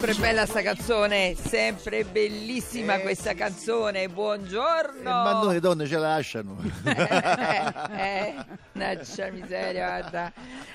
Sempre bella sta canzone, sempre bellissima Eh, questa sì, canzone. Buongiorno. Ma noi le donne ce la lasciano. eh, eh, mannaggia miseria, guarda.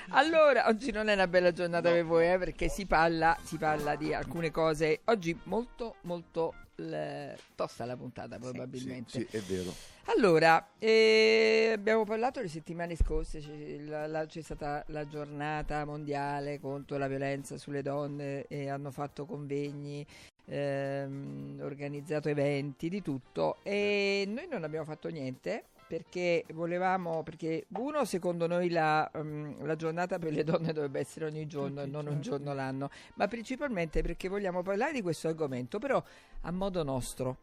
Allora, oggi non è una bella giornata per voi, eh, perché si parla, si parla di alcune cose. Oggi molto, molto l- tosta la puntata, probabilmente. Sì, sì, è vero. Allora, eh, abbiamo parlato le settimane scorse, c'è, la- la- c'è stata la giornata mondiale contro la violenza sulle donne e hanno fatto convegni, ehm, organizzato eventi, di tutto e noi non abbiamo fatto niente perché volevamo, perché uno secondo noi la, ehm, la giornata per le donne dovrebbe essere ogni giorno e non un giorno l'anno, ma principalmente perché vogliamo parlare di questo argomento, però a modo nostro.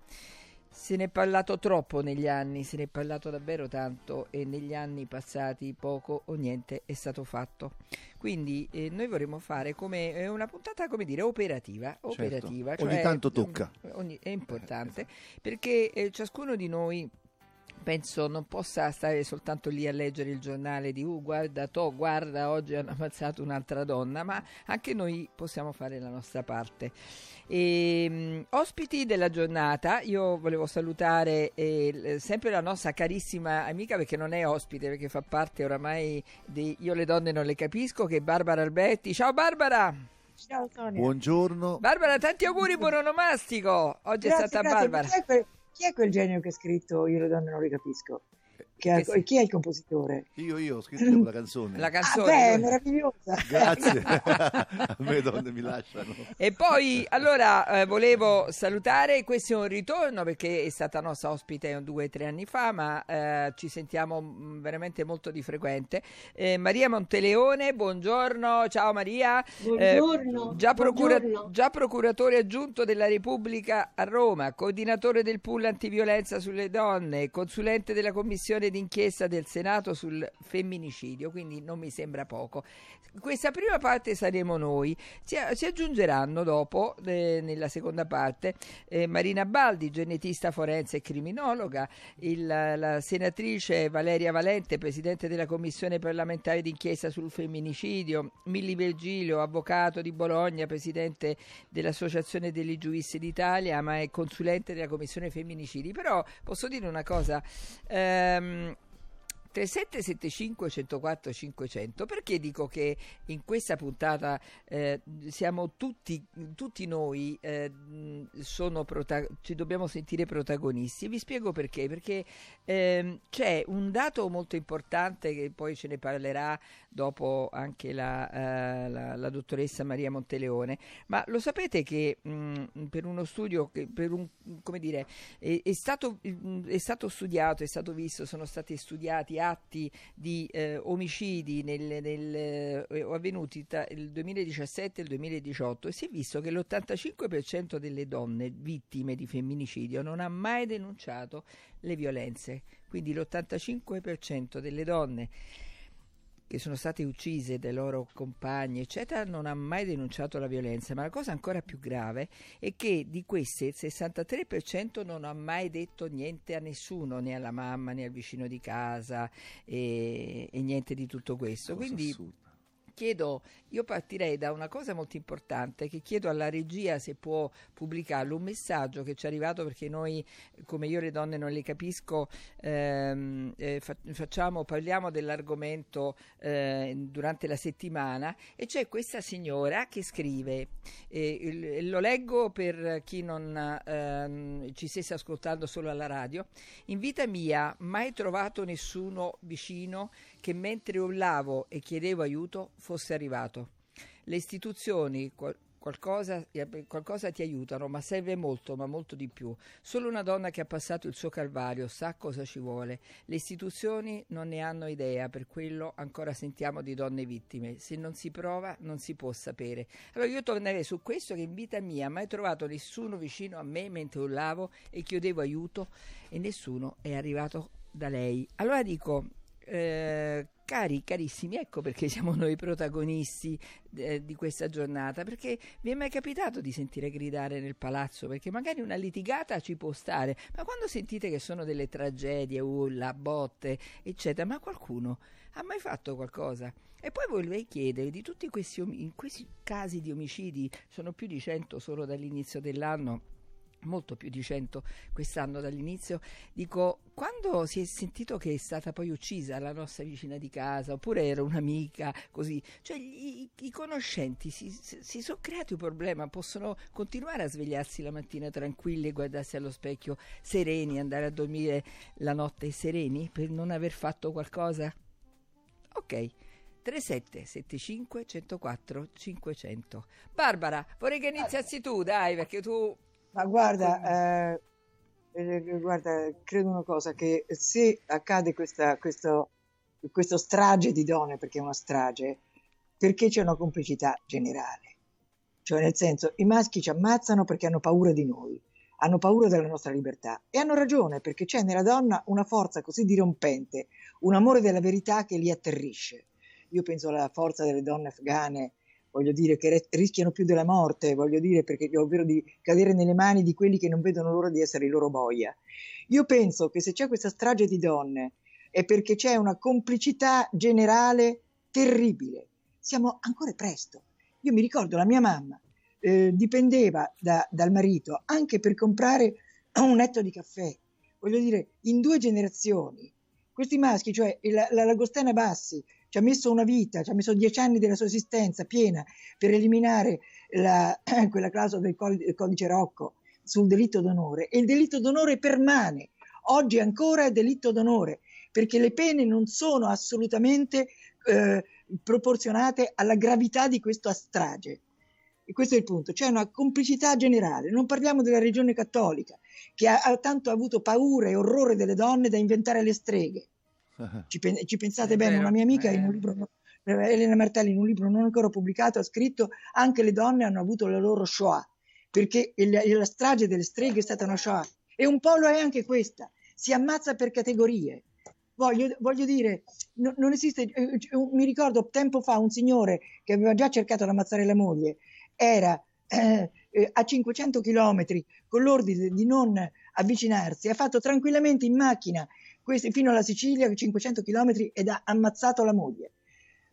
Se ne è parlato troppo negli anni, se ne è parlato davvero tanto e negli anni passati poco o niente è stato fatto. Quindi eh, noi vorremmo fare come eh, una puntata, come dire, operativa. operativa Ogni tanto tocca. ogni- è importante perché eh, ciascuno di noi penso non possa stare soltanto lì a leggere il giornale di uh, guarda to, guarda oggi hanno ammazzato un'altra donna, ma anche noi possiamo fare la nostra parte. E, mh, ospiti della giornata, io volevo salutare eh, sempre la nostra carissima amica perché non è ospite, perché fa parte oramai di Io le donne non le capisco, che è Barbara Alberti. Ciao Barbara! Ciao Sonia. Buongiorno. Barbara, tanti auguri, buon onomastico! Oggi Grazie, è stata grazie. Barbara. Chi è, quel, genio che ha scritto Io le donne non le capisco? Chi è, Che sì. chi è il compositore? Io, io ho scritto la canzone. La Ah, canzone. beh, è meravigliosa. Grazie. A me donne mi lasciano. E poi, allora, eh, volevo salutare, questo è un ritorno perché è stata nostra ospite un due o tre anni fa, ma eh, ci sentiamo mm, veramente molto di frequente. Eh, Maria Monteleone, buongiorno, ciao Maria. Eh, Buongiorno. già, procura- buongiorno. già procuratore aggiunto della Repubblica a Roma, coordinatore del pool antiviolenza sulle donne, consulente della commissione d'inchiesta del Senato sul femminicidio, quindi non mi sembra poco. Questa prima parte saremo noi, si, si aggiungeranno dopo, eh, nella seconda parte, eh, Marina Baldi, genetista forense e criminologa, il- la senatrice Valeria Valente, presidente della commissione parlamentare d'inchiesta sul femminicidio, Milli Virgilio, avvocato di Bologna, presidente dell'Associazione degli Giuristi d'Italia, ma è consulente della commissione femminicidi. Però posso dire una cosa. ehm, um, 3775 104 500 perché dico che in questa puntata eh, siamo tutti, tutti noi eh, prota- ci dobbiamo sentire protagonisti. Vi spiego perché. Perché ehm, c'è un dato molto importante che poi ce ne parlerà dopo anche la, eh, la- la dottoressa Maria Monteleone. Ma lo sapete che mh, per uno studio per un come dire è, è stato, mh, è stato studiato, è stato visto, sono stati studiati atti di eh, omicidi nel, nel, eh, avvenuti tra il 2017 e il 2018 e si è visto che l'85% delle donne vittime di femminicidio non ha mai denunciato le violenze. Quindi l'85% delle donne che sono state uccise dai loro compagni, eccetera, non ha mai denunciato la violenza. Ma la cosa ancora più grave è che di queste il 63% non ha mai detto niente a nessuno, né alla mamma né al vicino di casa e, e niente di tutto questo. Cosa Quindi assurda. Chiedo, io partirei da una cosa molto importante che chiedo alla regia se può pubblicarlo, un messaggio che ci è arrivato perché noi come io le donne non le capisco ehm, eh, fa- facciamo, parliamo dell'argomento eh, durante la settimana e c'è questa signora che scrive, eh, lo leggo per chi non ehm, ci stesse ascoltando solo alla radio, in vita mia mai trovato nessuno vicino che mentre urlavo e chiedevo aiuto fosse arrivato. Le istituzioni qual- qualcosa, qualcosa ti aiutano, ma serve molto, ma molto di più. Solo una donna che ha passato il suo calvario sa cosa ci vuole. Le istituzioni non ne hanno idea, per quello ancora sentiamo di donne vittime. Se non si prova non si può sapere. Allora io tornerei su questo che in vita mia mai trovato nessuno vicino a me mentre urlavo e chiedevo aiuto e nessuno è arrivato da lei. Allora dico, Eh, cari, carissimi, ecco perché siamo noi protagonisti eh, di questa giornata, perché vi è mai capitato di sentire gridare nel palazzo? Perché magari una litigata ci può stare, ma quando sentite che sono delle tragedie, urla, botte, eccetera, ma qualcuno ha mai fatto qualcosa? E poi vorrei chiedere di tutti questi, questi casi di omicidi, sono più di 100 solo dall'inizio dell'anno, molto più di 100 quest'anno dall'inizio, dico, quando si è sentito che è stata poi uccisa la nostra vicina di casa, oppure era un'amica, così, cioè i, i conoscenti si, si, sono creati un problema, possono continuare a svegliarsi la mattina tranquilli e guardarsi allo specchio sereni, andare a dormire la notte sereni per non aver fatto qualcosa? Ok. 3775 104 500 Barbara, vorrei che iniziassi tu, dai, perché tu ma guarda, eh, eh, guarda, credo una cosa, che se accade questa, questo, questo strage di donne, perché è una strage, perché c'è una complicità generale. Cioè, nel senso, i maschi ci ammazzano perché hanno paura di noi, hanno paura della nostra libertà. E hanno ragione, perché c'è nella donna una forza così dirompente, un amore della verità che li atterrisce. Io penso alla forza delle donne afghane voglio dire, che rischiano più della morte, voglio dire, perché, ovvero di cadere nelle mani di quelli che non vedono l'ora di essere i loro boia. Io penso che se c'è questa strage di donne è perché c'è una complicità generale terribile. Siamo ancora presto. Io mi ricordo la mia mamma eh, dipendeva da, dal marito anche per comprare un netto di caffè. Voglio dire, in due generazioni, questi maschi, cioè la, la Lagostena Bassi, ci ha messo una vita, ci ha messo dieci anni della sua esistenza piena per eliminare la, quella clausola del codice Rocco sul delitto d'onore e il delitto d'onore permane. Oggi ancora è delitto d'onore perché le pene non sono assolutamente eh, proporzionate alla gravità di questa strage. E questo è il punto, c'è una complicità generale. Non parliamo della regione cattolica, che ha, ha tanto avuto paura e orrore delle donne da inventare le streghe. Ci, ci pensate è bene, vero, una mia amica in un libro, Elena Martelli, in un libro non ancora pubblicato, ha scritto anche le donne hanno avuto la loro Shoah, perché il, la strage delle streghe è stata una Shoah. E un po' lo è anche questa, si ammazza per categorie. Voglio, voglio dire, no, non esiste, eh, mi ricordo tempo fa un signore che aveva già cercato di ammazzare la moglie, era eh, eh, a 500 km con l'ordine di non avvicinarsi, ha fatto tranquillamente in macchina questi, fino alla Sicilia, 500 km, ed ha ammazzato la moglie.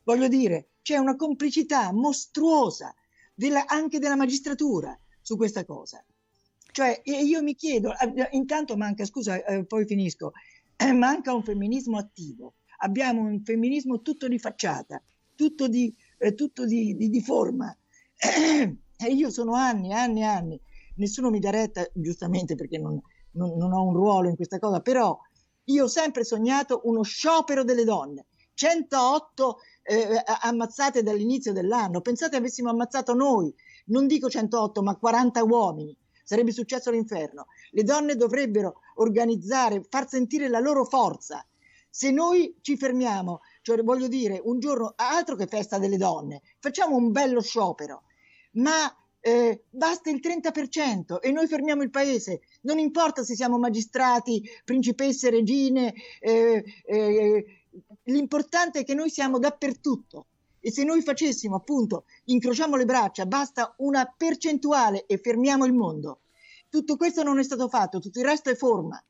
Voglio dire, c'è una complicità mostruosa della, anche della magistratura su questa cosa. Cioè, io mi chiedo, eh, intanto manca, scusa, eh, poi finisco, eh, manca un femminismo attivo. Abbiamo un femminismo tutto di facciata, tutto di, eh, tutto di, di, di forma. E io sono anni, anni, anni, nessuno mi dà retta, giustamente perché non, non, non ho un ruolo in questa cosa, però io ho sempre sognato uno sciopero delle donne. 108 eh, ammazzate dall'inizio dell'anno. Pensate avessimo ammazzato noi, non dico 108, ma 40 uomini. Sarebbe successo l'inferno. Le donne dovrebbero organizzare, far sentire la loro forza. Se noi ci fermiamo, cioè voglio dire, un giorno, altro che festa delle donne, facciamo un bello sciopero, ma eh, basta il 30% e noi fermiamo il paese. Non importa se siamo magistrati, principesse, regine, eh, eh, l'importante è che noi siamo dappertutto. E se noi facessimo appunto, incrociamo le braccia, basta una percentuale e fermiamo il mondo. Tutto questo non è stato fatto, tutto il resto è forma.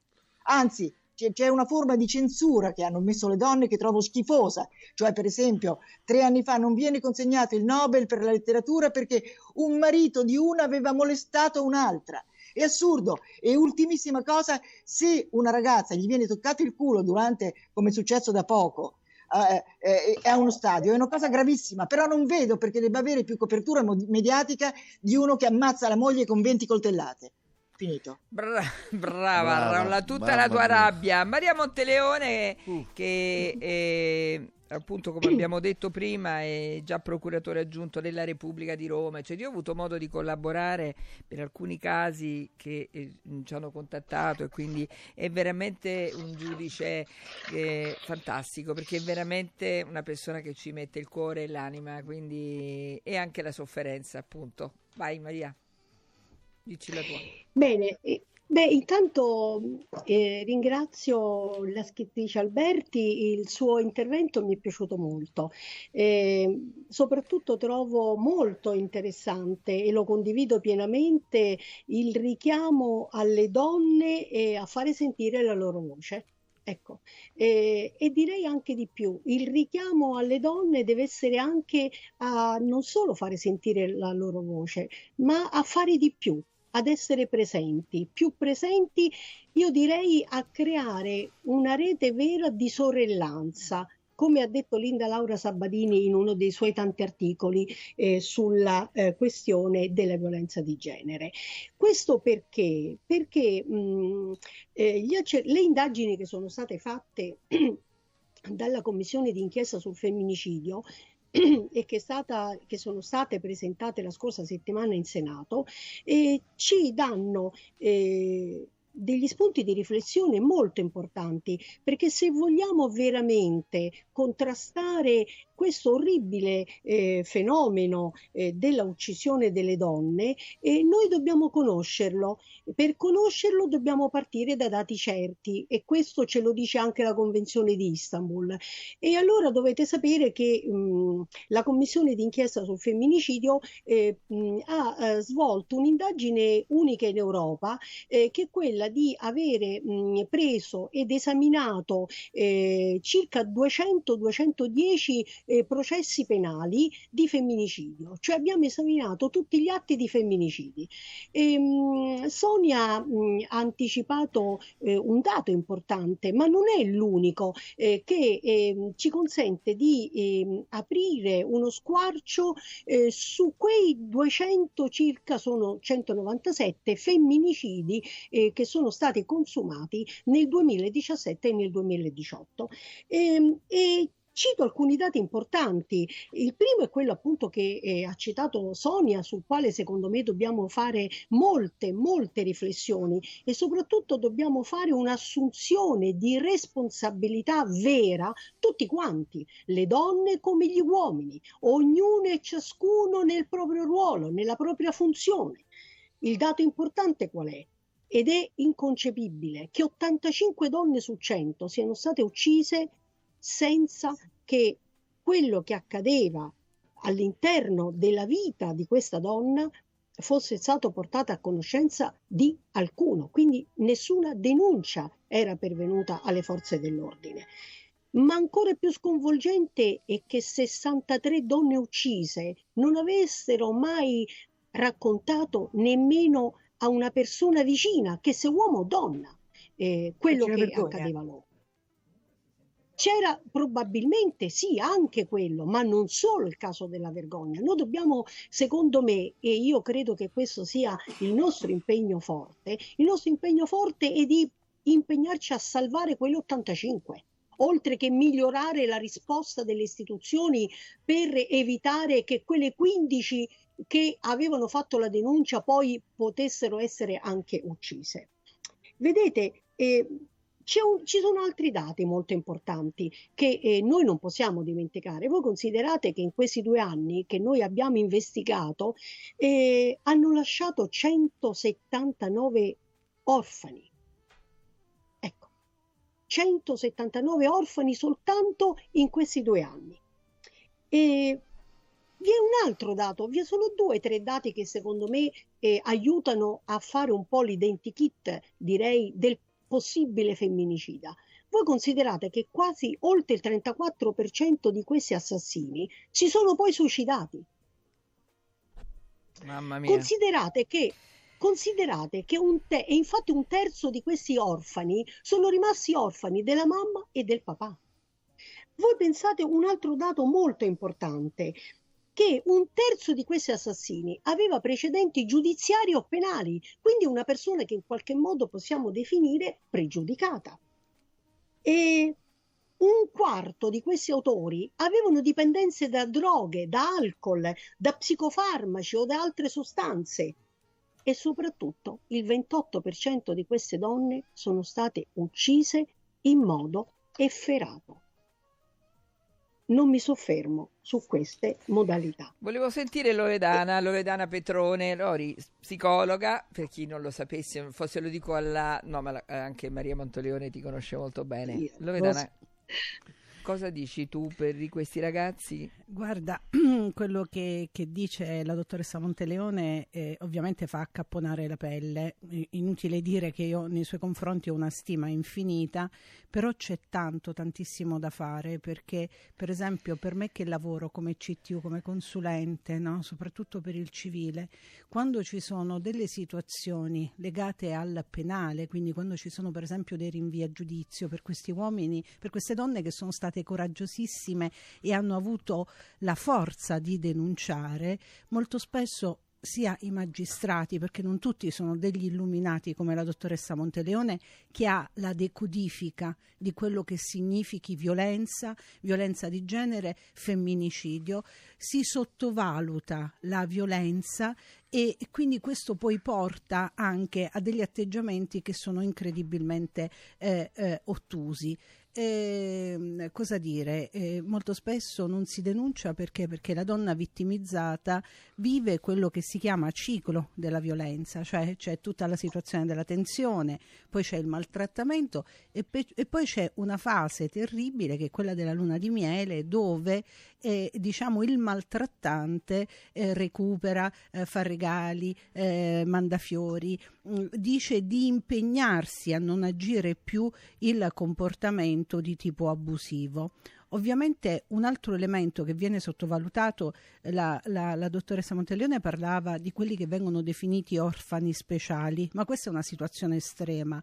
Anzi, c'è una forma di censura che hanno messo le donne che trovo schifosa, cioè per esempio tre anni fa non viene consegnato il Nobel per la letteratura perché un marito di una aveva molestato un'altra. È assurdo. E ultimissima cosa, se una ragazza gli viene toccato il culo durante, come è successo da poco, eh, eh, a uno stadio, è una cosa gravissima, però non vedo perché debba avere più copertura mediatica di uno che ammazza la moglie con 20 coltellate finito. Bra- brava, brava tutta la tua mia. rabbia. Maria Monteleone, uh. che è, appunto, come abbiamo detto prima, è già procuratore aggiunto della Repubblica di Roma. Cioè, io ho avuto modo di collaborare per alcuni casi che eh, ci hanno contattato e quindi è veramente un giudice eh, fantastico perché è veramente una persona che ci mette il cuore e l'anima, quindi e anche la sofferenza, appunto. Vai Maria. Dici la tua. Bene, Beh, intanto eh, ringrazio la scrittrice Alberti, il suo intervento mi è piaciuto molto. Eh, soprattutto trovo molto interessante e lo condivido pienamente il richiamo alle donne e a fare sentire la loro voce. Ecco, eh, e direi anche di più, il richiamo alle donne deve essere anche a non solo fare sentire la loro voce, ma a fare di più, ad essere presenti, più presenti, io direi a creare una rete vera di sorellanza, come ha detto Linda Laura Sabadini in uno dei suoi tanti articoli eh, sulla eh, questione della violenza di genere. Questo perché? Perché mh, eh, le indagini che sono state fatte dalla commissione d'inchiesta sul femminicidio e che, stata, che, sono state presentate la scorsa settimana in Senato, eh, ci danno eh, degli spunti di riflessione molto importanti, perché se vogliamo veramente contrastare questo orribile eh, fenomeno eh, della uccisione delle donne, eh, noi dobbiamo conoscerlo. Per conoscerlo dobbiamo partire da dati certi e questo ce lo dice anche la Convenzione di Istanbul. E allora dovete sapere che mh, la Commissione d'inchiesta sul femminicidio eh, mh, ha eh, svolto un'indagine unica in Europa eh, che è quella di avere mh, preso ed esaminato circa 200-210 eh, processi penali di femminicidio, cioè abbiamo esaminato tutti gli atti di femminicidi. E, ehm, mh, Sonia mh, ha anticipato eh, un dato importante, ma non è l'unico eh, che ehm, ci consente di ehm, aprire uno squarcio eh, su quei 200 circa, sono 197 femminicidi eh, che sono stati consumati nel 2017 e nel 2018. E, e Cito alcuni dati importanti. Il primo è quello appunto che eh, ha citato Sonia, sul quale secondo me dobbiamo fare molte, molte riflessioni e soprattutto dobbiamo fare un'assunzione di responsabilità vera tutti quanti, le donne come gli uomini, ognuno e ciascuno nel proprio ruolo, nella propria funzione. Il dato importante qual è? Ed è inconcepibile che 85 donne su 100 siano state uccise senza che quello che accadeva all'interno della vita di questa donna fosse stato portato a conoscenza di alcuno, quindi nessuna denuncia era pervenuta alle forze dell'ordine. Ma ancora più sconvolgente è che 63 donne uccise non avessero mai raccontato nemmeno a una persona vicina, che sia uomo o donna, eh, quello che vergogna. accadeva loro. C'era probabilmente sì anche quello, ma non solo il caso della vergogna. Noi dobbiamo, secondo me, e io credo che questo sia il nostro impegno forte, il nostro impegno forte è di impegnarci a salvare quell'85 oltre che migliorare la risposta delle istituzioni per evitare che quelle 15 che avevano fatto la denuncia poi potessero essere anche uccise. Vedete, eh, un, ci sono altri dati molto importanti che eh, noi non possiamo dimenticare. Voi considerate che in questi due anni che noi abbiamo investigato eh, hanno lasciato 179 orfani. Ecco, 179 orfani soltanto in questi due anni. E vi è un altro dato, vi sono due o tre dati che secondo me eh, aiutano a fare un po' l'identikit, direi, del possibile femminicida. Voi considerate che quasi oltre il 34% di questi assassini si sono poi suicidati. Mamma mia. Considerate che considerate che un te- e infatti un terzo di questi orfani sono rimasti orfani della mamma e del papà. Voi pensate un altro dato molto importante, che un terzo di questi assassini aveva precedenti giudiziari o penali, quindi una persona che in qualche modo possiamo definire pregiudicata. E un quarto di questi autori avevano dipendenze da droghe, da alcol, da psicofarmaci o da altre sostanze e soprattutto il 28% di queste donne sono state uccise in modo efferato. Non mi soffermo su queste modalità. Volevo sentire Loredana, Loredana Petrone, Lori, psicologa, per chi non lo sapesse, forse lo dico alla... no, ma anche Maria Montoleone ti conosce molto bene. Sì, Loredana, cosa dici tu per questi ragazzi? Guarda, quello che, che, dice la dottoressa Monteleone eh, ovviamente fa accapponare la pelle. Inutile dire che io nei suoi confronti ho una stima infinita, però c'è tanto, tantissimo da fare perché, per esempio, per me che lavoro come CTU, come consulente, no? soprattutto per il civile, quando ci sono delle situazioni legate al penale, quindi quando ci sono per esempio dei rinvii a giudizio per questi uomini, per queste donne che sono state coraggiosissime e hanno avuto la forza di denunciare, molto spesso sia i magistrati, perché non tutti sono degli illuminati come la dottoressa Monteleone, che ha la decodifica di quello che significhi violenza, violenza di genere, femminicidio, si sottovaluta la violenza e quindi questo poi porta anche a degli atteggiamenti che sono incredibilmente eh, eh, ottusi. Eh, cosa dire? Eh, molto spesso non si denuncia perché? perché la donna vittimizzata vive quello che si chiama ciclo della violenza, cioè c'è tutta la situazione della tensione, poi c'è il maltrattamento e, pe- e poi c'è una fase terribile che è quella della luna di miele dove eh, diciamo il maltrattante eh, recupera, eh, fa regali, eh, manda fiori, mm, dice di impegnarsi a non agire più il comportamento di tipo abusivo. Ovviamente un altro elemento che viene sottovalutato, la, la, la, dottoressa Monteleone parlava di quelli che vengono definiti orfani speciali, ma questa è una situazione estrema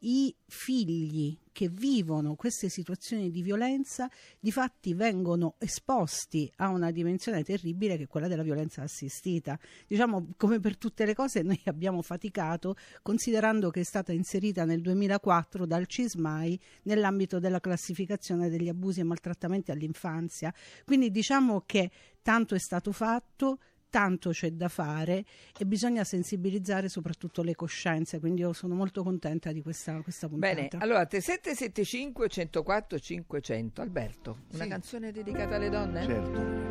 i figli che vivono queste situazioni di violenza di fatti vengono esposti a una dimensione terribile che è quella della violenza assistita. Diciamo come per tutte le cose noi abbiamo faticato considerando che è stata inserita nel 2004 dal CISMAI nell'ambito della classificazione degli abusi e maltrattamenti all'infanzia. Quindi diciamo che tanto è stato fatto, tanto c'è da fare e bisogna sensibilizzare soprattutto le coscienze, quindi io sono molto contenta di questa, questa puntata. Bene, allora 3775 104 500, Alberto, una sì. canzone dedicata alle donne? Certo.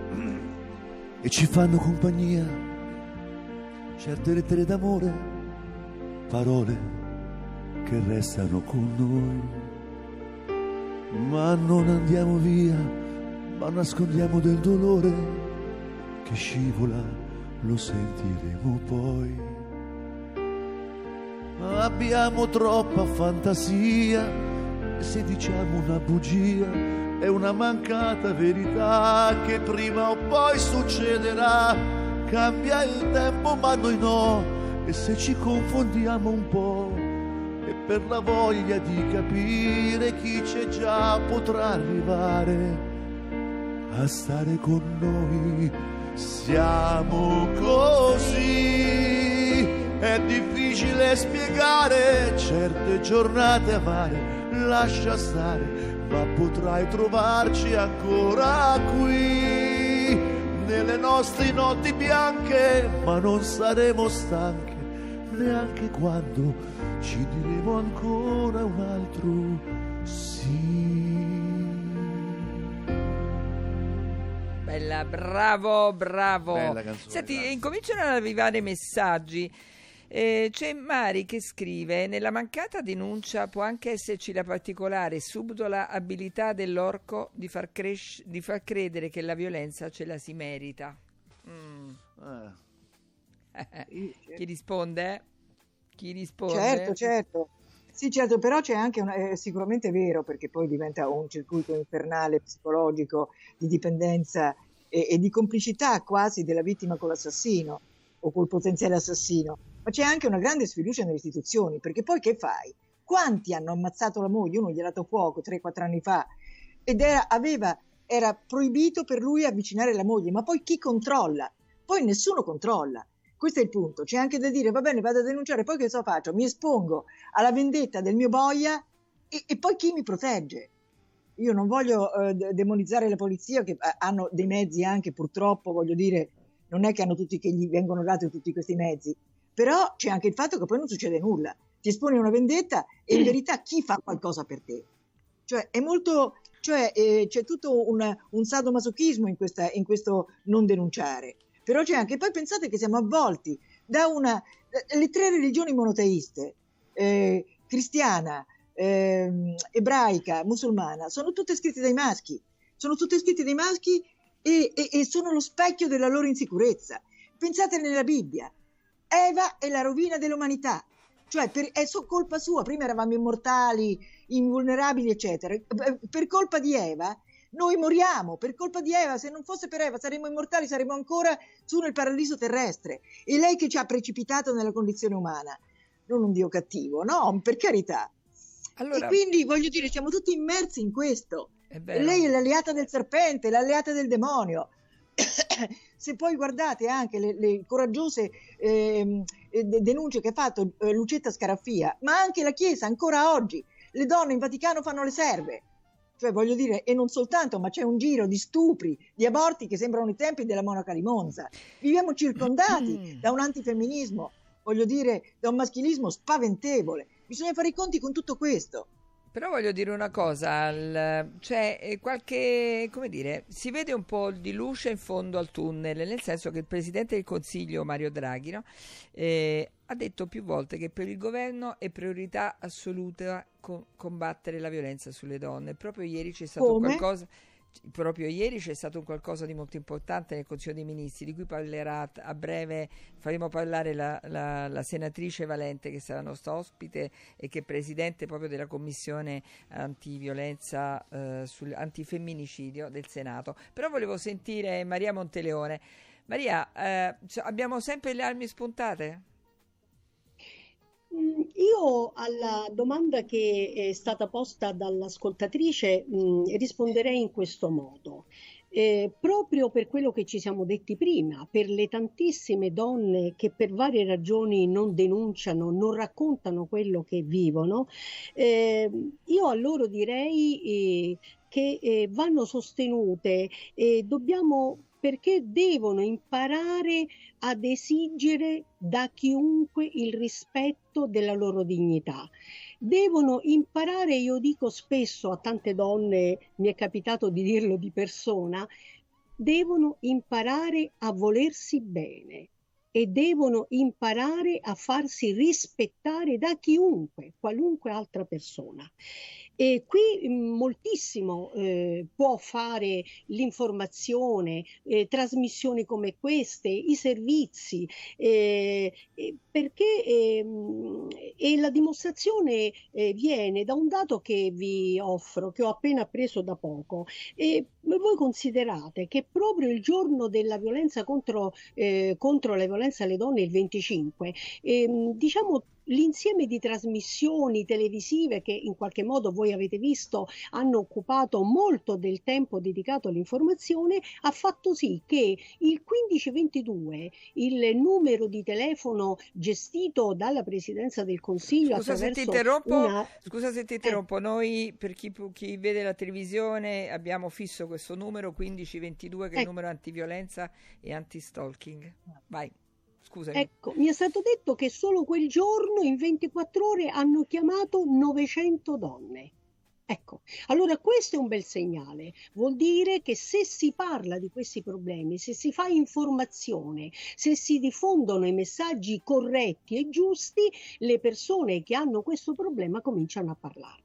E ci fanno compagnia certe lettere d'amore, parole che restano con noi, ma non andiamo via, ma nascondiamo del dolore che scivola lo sentiremo poi. Abbiamo troppa fantasia se diciamo una bugia è una mancata verità che prima o poi succederà. Cambia il tempo ma noi no e se ci confondiamo un po' e per la voglia di capire chi c'è già potrà arrivare a stare con noi siamo così, è difficile spiegare certe giornate amare, lascia stare, ma potrai trovarci ancora qui, nelle nostre notti bianche, ma non saremo stanche. Neanche quando ci diremo ancora un altro sì. Bella, bravo, bravo. Senti, grazie. incominciano ad arrivare messaggi. Eh, c'è Mari che scrive: Nella mancata denuncia può anche esserci la particolare subdola abilità dell'orco di far, cres- di far credere che la violenza ce la si merita. Mm. Eh. Chi risponde? Chi risponde? Certo, certo. Sì, certo, però c'è anche una, è sicuramente vero perché poi diventa un circuito infernale psicologico di dipendenza e, e di complicità quasi della vittima con l'assassino o col potenziale assassino, ma c'è anche una grande sfiducia nelle istituzioni perché poi che fai? Quanti hanno ammazzato la moglie? Uno gli ha dato fuoco 3-4 anni fa ed era, aveva, era proibito per lui avvicinare la moglie, ma poi chi controlla? Poi nessuno controlla. Questo è il punto. C'è anche da dire, va bene, vado a denunciare, poi che cosa faccio? Mi espongo alla vendetta del mio boia e, e poi chi mi protegge? Io non voglio eh, demonizzare la polizia che eh, hanno dei mezzi anche purtroppo, voglio dire, non è che hanno tutti che gli vengono dati tutti questi mezzi, però c'è anche il fatto che poi non succede nulla. Ti esponi una vendetta e in verità chi fa qualcosa per te? Cioè è molto Cioè eh, c'è tutto un, un sadomasochismo in, questa, in questo non denunciare. Però c'è anche, poi pensate che siamo avvolti da una, le tre religioni monoteiste, eh, cristiana, eh, ebraica, musulmana, sono tutte scritte dai maschi, sono tutte scritte dai maschi e, e, e sono lo specchio della loro insicurezza. Pensate nella Bibbia, Eva è la rovina dell'umanità, cioè per, è so colpa sua, prima eravamo immortali, invulnerabili, eccetera. Per colpa di Eva noi moriamo, per colpa di Eva, se non fosse per Eva saremmo immortali, saremmo ancora su nel paradiso terrestre. E lei che ci ha precipitato nella condizione umana, non un Dio cattivo, no, per carità. Allora... E quindi voglio dire, siamo tutti immersi in questo. È lei è l'alleata del serpente, l'alleata del demonio. Se poi guardate anche le, le coraggiose eh, denunce che ha fatto eh, Lucetta Scaraffia, ma anche la Chiesa ancora oggi, le donne in Vaticano fanno le serve. Cioè, voglio dire, e non soltanto, ma c'è un giro di stupri, di aborti che sembrano i tempi della monaca di Monza. Viviamo circondati da un antifemminismo, voglio dire, da un maschilismo spaventevole. Bisogna fare i conti con tutto questo. Però voglio dire una cosa, c'è eh, qualche, come dire, si vede un po' di luce in fondo al tunnel, nel senso che il Presidente del Consiglio, Mario Draghi, no? eh, ha detto più volte che per il governo è priorità assoluta co- combattere la violenza sulle donne. Proprio ieri c'è stato Come? qualcosa proprio ieri c'è stato un qualcosa di molto importante nel Consiglio dei Ministri, di cui parlerà a breve, faremo parlare la, la, la senatrice Valente che sarà nostra ospite e che è presidente proprio della Commissione antiviolenza, eh, sul, antifemminicidio del Senato. Però volevo sentire Maria Monteleone. Maria, eh, abbiamo sempre le armi spuntate? Mm, io alla domanda che è stata posta dall'ascoltatrice mh, mm, risponderei in questo modo. Eh, proprio per quello che ci siamo detti prima, per le tantissime donne che per varie ragioni non denunciano, non raccontano quello che vivono, eh, io a loro direi eh, che eh, vanno sostenute e dobbiamo perché devono imparare ad esigere da chiunque il rispetto della loro dignità. Devono imparare, io dico spesso a tante donne, mi è capitato di dirlo di persona, devono imparare a volersi bene e devono imparare a farsi rispettare da chiunque, qualunque altra persona. E qui mm, moltissimo eh, può fare l'informazione, eh, trasmissioni come queste, i servizi, eh, perché ehm, e la dimostrazione eh, viene da un dato che vi offro, che ho appena preso da poco. E voi considerate che proprio il giorno della violenza contro, eh, contro la violenza alle donne, il 25, ehm, diciamo l'insieme di trasmissioni televisive che in qualche modo voi avete visto hanno occupato molto del tempo dedicato all'informazione ha fatto sì che il 1522 il numero di telefono gestito dalla Presidenza del Consiglio scusa se ti interrompo, una... scusa se ti eh. interrompo eh. noi per chi, chi, vede la televisione abbiamo fisso questo numero 1522 che è il eh. numero antiviolenza e anti-stalking vai Scusami. Ecco, mi è stato detto che solo quel giorno, in 24 ore, hanno chiamato 900 donne. Ecco, allora questo è un bel segnale, vuol dire che se si parla di questi problemi, se si fa informazione, se si diffondono i messaggi corretti e giusti, le persone che hanno questo problema cominciano a parlare.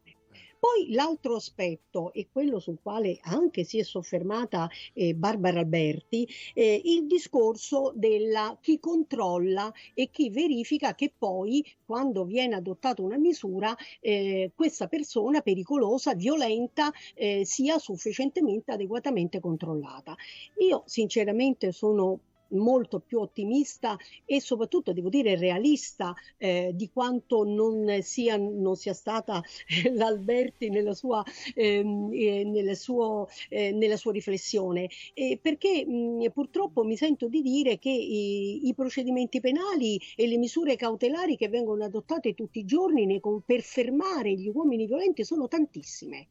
Poi l'altro aspetto, e quello sul quale anche si è soffermata eh, Barbara Alberti, eh, il discorso della chi controlla e chi verifica che poi quando viene adottata una misura eh, questa persona pericolosa, violenta, eh, sia sufficientemente adeguatamente controllata. Io sinceramente sono molto più ottimista e soprattutto devo dire realista eh, di quanto non sia, non sia stata eh, l'Alberti nella sua, eh, nella, suo, eh, nella sua riflessione. Eh, perché mh, purtroppo mi sento di dire che i, i, procedimenti penali e le misure cautelari che vengono adottate tutti i giorni nei, per fermare gli uomini violenti sono tantissime.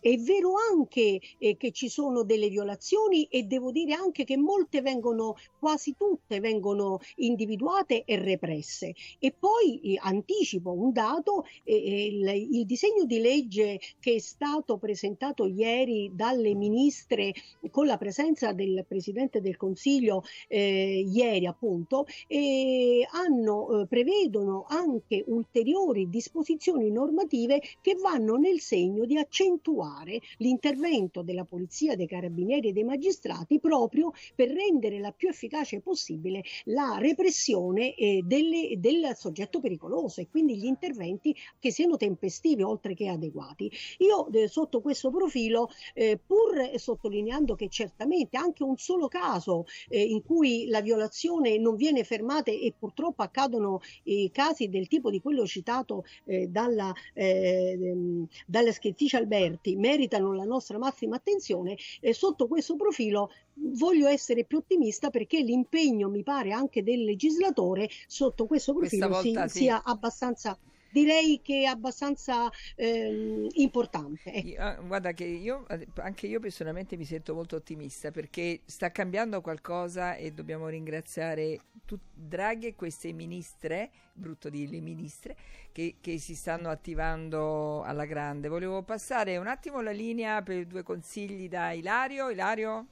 È vero anche eh, che ci sono delle violazioni e devo dire anche che molte vengono quasi tutte vengono individuate e represse. E poi eh, anticipo un dato, eh, il, il disegno di legge che è stato presentato ieri dalle ministre con la presenza del Presidente del Consiglio eh, ieri appunto, eh, hanno, eh, prevedono anche ulteriori disposizioni normative che vanno nel segno di accentuare l'intervento della Polizia, dei Carabinieri e dei magistrati proprio per rendere la più efficace possibile la repressione eh, delle, del soggetto pericoloso e quindi gli interventi che siano tempestivi oltre che adeguati. Io eh, sotto questo profilo, eh, pur sottolineando che certamente anche un solo caso eh, in cui la violazione non viene fermata e purtroppo accadono i casi del tipo di quello citato eh, dalla, eh, dalla scrittrice Alberti, meritano la nostra massima attenzione, eh, sotto questo profilo voglio essere più ottimista perché l'impegno mi pare anche del legislatore sotto questo profilo si, sì. sia abbastanza direi che è abbastanza ehm, importante. Ecco. Io, ah, guarda che io, anche io personalmente mi sento molto ottimista perché sta cambiando qualcosa e dobbiamo ringraziare tut, Draghi e queste ministre, brutto dirle ministre, che, che si stanno attivando alla grande. Volevo passare un attimo la linea per due consigli da Ilario. Ilario?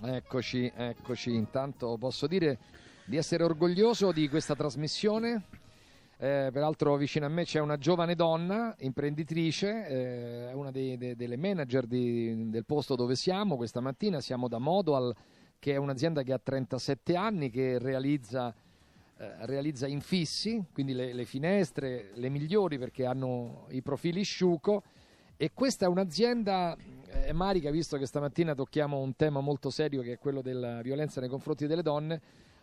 Eccoci, eccoci. Intanto posso dire di essere orgoglioso di questa trasmissione eh, peraltro vicino a me c'è una giovane donna, imprenditrice, eh, una dei, de, delle manager di, del posto dove siamo questa mattina. Siamo da Modoal, che è un'azienda che ha 37 anni, che realizza, eh, realizza infissi, quindi le, le, finestre, le migliori perché hanno i profili sciuco. E questa è un'azienda, eh, Marica, visto che stamattina tocchiamo un tema molto serio che è quello della violenza nei confronti delle donne,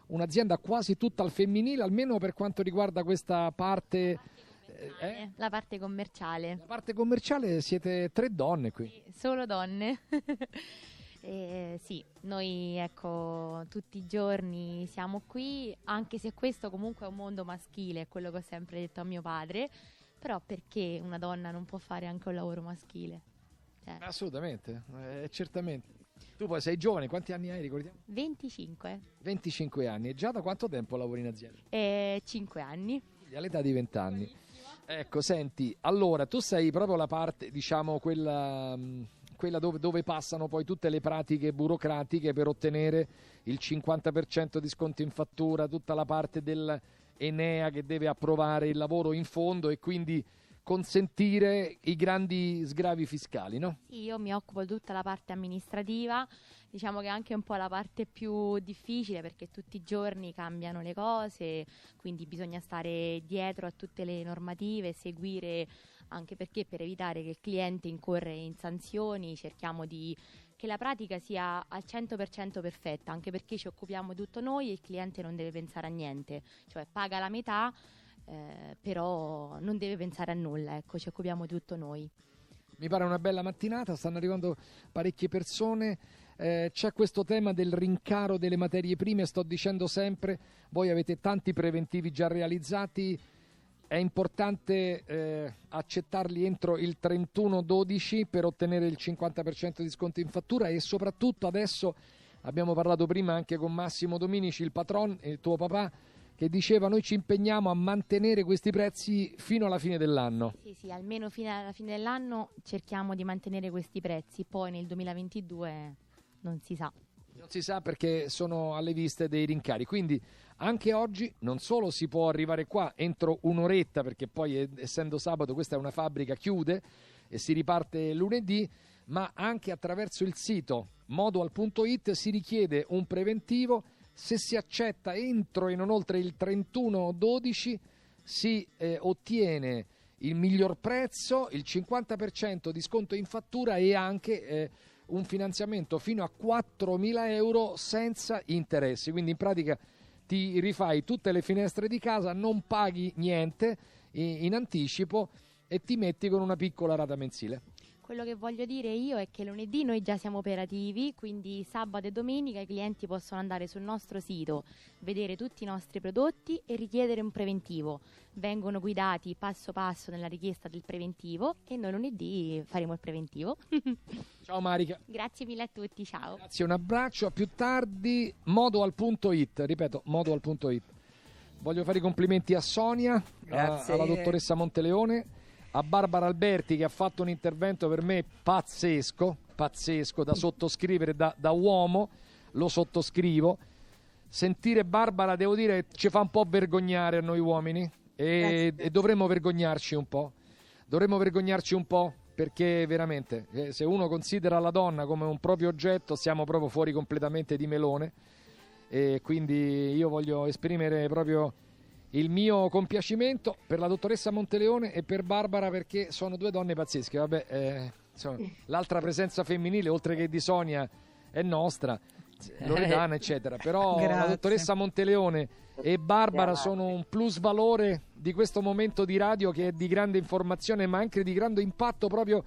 un'azienda quasi tutta al femminile, almeno per quanto riguarda questa parte. Eh, eh? La parte commerciale. La parte commerciale siete tre donne qui. Sì, solo donne. Eh, sì, noi ecco tutti i giorni siamo qui, anche se questo comunque è un mondo maschile, è quello che ho sempre detto a mio padre, però perché una donna non può fare anche un lavoro maschile? Cioè. Assolutamente, eh, certamente. Tu poi sei giovane, quanti anni hai, ricordiamo? 25. 25 anni. E già da quanto tempo lavori in azienda? Eh, 5 anni. All'età di 20 anni. Ecco, senti, allora tu sei proprio la parte, diciamo, quella, mm, quella dove, dove, passano poi tutte le pratiche burocratiche per ottenere il 50% di sconto in fattura, tutta la parte dell'Enea che deve approvare il lavoro in fondo e quindi consentire i grandi sgravi fiscali, no? Sì, io mi occupo di tutta la parte amministrativa, diciamo che è anche un po' la parte più difficile perché tutti i giorni cambiano le cose, quindi bisogna stare dietro a tutte le normative, seguire anche perché per evitare che il cliente incorre in sanzioni cerchiamo di che la pratica sia al 100% perfetta, anche perché ci occupiamo di tutto noi e il cliente non deve pensare a niente, cioè paga la metà eh, però non deve pensare a nulla, ecco, ci occupiamo di tutto noi. Mi pare una bella mattinata, stanno arrivando parecchie persone. Eh, c'è questo tema del rincaro delle materie prime, sto dicendo sempre, voi avete tanti preventivi già realizzati, è importante eh, accettarli entro il 31-12 per ottenere il 50% di sconto in fattura e soprattutto adesso abbiamo parlato prima anche con Massimo Dominici, il patron il tuo papà, che diceva noi ci impegniamo a mantenere questi prezzi fino alla fine dell'anno. Sì, sì, almeno fino alla fine dell'anno cerchiamo di mantenere questi prezzi, poi nel 2022 non si sa. Non si sa perché sono alle viste dei rincari, quindi anche oggi non solo si può arrivare qua entro un'oretta, perché poi essendo sabato questa è una fabbrica, chiude e si riparte lunedì, ma anche attraverso il sito modual.it si richiede un preventivo. Se si accetta entro e non oltre il 31-12 si eh, ottiene il miglior prezzo, il 50% di sconto in fattura e anche eh, un finanziamento fino a 4.000 euro senza interessi. Quindi in pratica ti rifai tutte le finestre di casa, non paghi niente in, anticipo e ti metti con una piccola rata mensile. Quello che voglio dire io è che lunedì noi già siamo operativi, quindi sabato e domenica i clienti possono andare sul nostro sito, vedere tutti i nostri prodotti e richiedere un preventivo. Vengono guidati passo passo nella richiesta del preventivo e noi lunedì faremo il preventivo. Ciao Marica. Grazie mille a tutti, ciao. Grazie, un abbraccio, a più tardi, modoal.it, ripeto, modoal.it. Voglio fare i complimenti a Sonia, a- Grazie. alla dottoressa Monteleone, a Barbara Alberti che ha fatto un intervento per me pazzesco, pazzesco, da sottoscrivere da, da uomo, lo sottoscrivo. Sentire Barbara, devo dire, ci fa un po' vergognare a noi uomini e, e dovremmo vergognarci un po'. Dovremmo vergognarci un po' perché veramente, eh, se uno considera la donna come un proprio oggetto, siamo proprio fuori completamente di melone e quindi io voglio esprimere proprio il mio compiacimento per la dottoressa Monteleone e per Barbara perché sono due donne pazzesche. Vabbè, eh, insomma, l'altra presenza femminile, oltre che di Sonia, è nostra, Loredana, eccetera. Però la Grazie. dottoressa Monteleone e Barbara Grazie. sono un plus valore di questo momento di radio che è di grande informazione, ma anche di grande impatto proprio.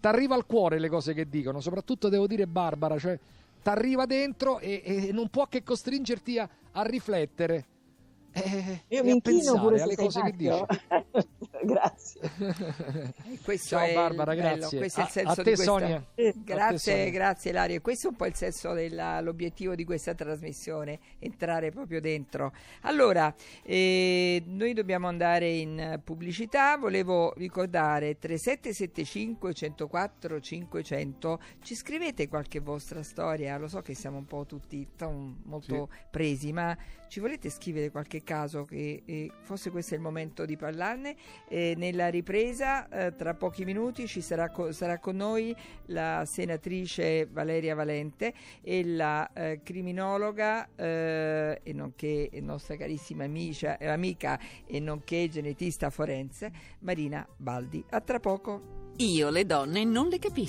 T'arriva al cuore le cose che dicono, soprattutto devo dire Barbara, cioè t'arriva dentro e, e non può che costringerti a, a riflettere. Eh, Io mi a inchino pure alle cose che dici. Grazie. Questo Ciao il Barbara, bello, grazie. questo è il A- senso a di te, questa- Sonia. A te, Grazie, Sonia. grazie Lario. Questo è un po' il senso dell'obiettivo di questa trasmissione, entrare proprio dentro. Allora, eh, noi dobbiamo andare in pubblicità. Volevo ricordare 3775 104 500. Ci scrivete qualche vostra storia? Lo so che siamo un po' tutti tom, molto presi, ma ci volete scrivere qualche caso che eh, forse questo il momento di parlarne? Eh, nella ripresa, eh, tra pochi minuti, ci sarà, sarà con noi la senatrice Valeria Valente e la eh, criminologa eh, e nonché nostra carissima eh, amica e nonché genetista forense Marina Baldi. A tra poco. Io le donne non le capisco.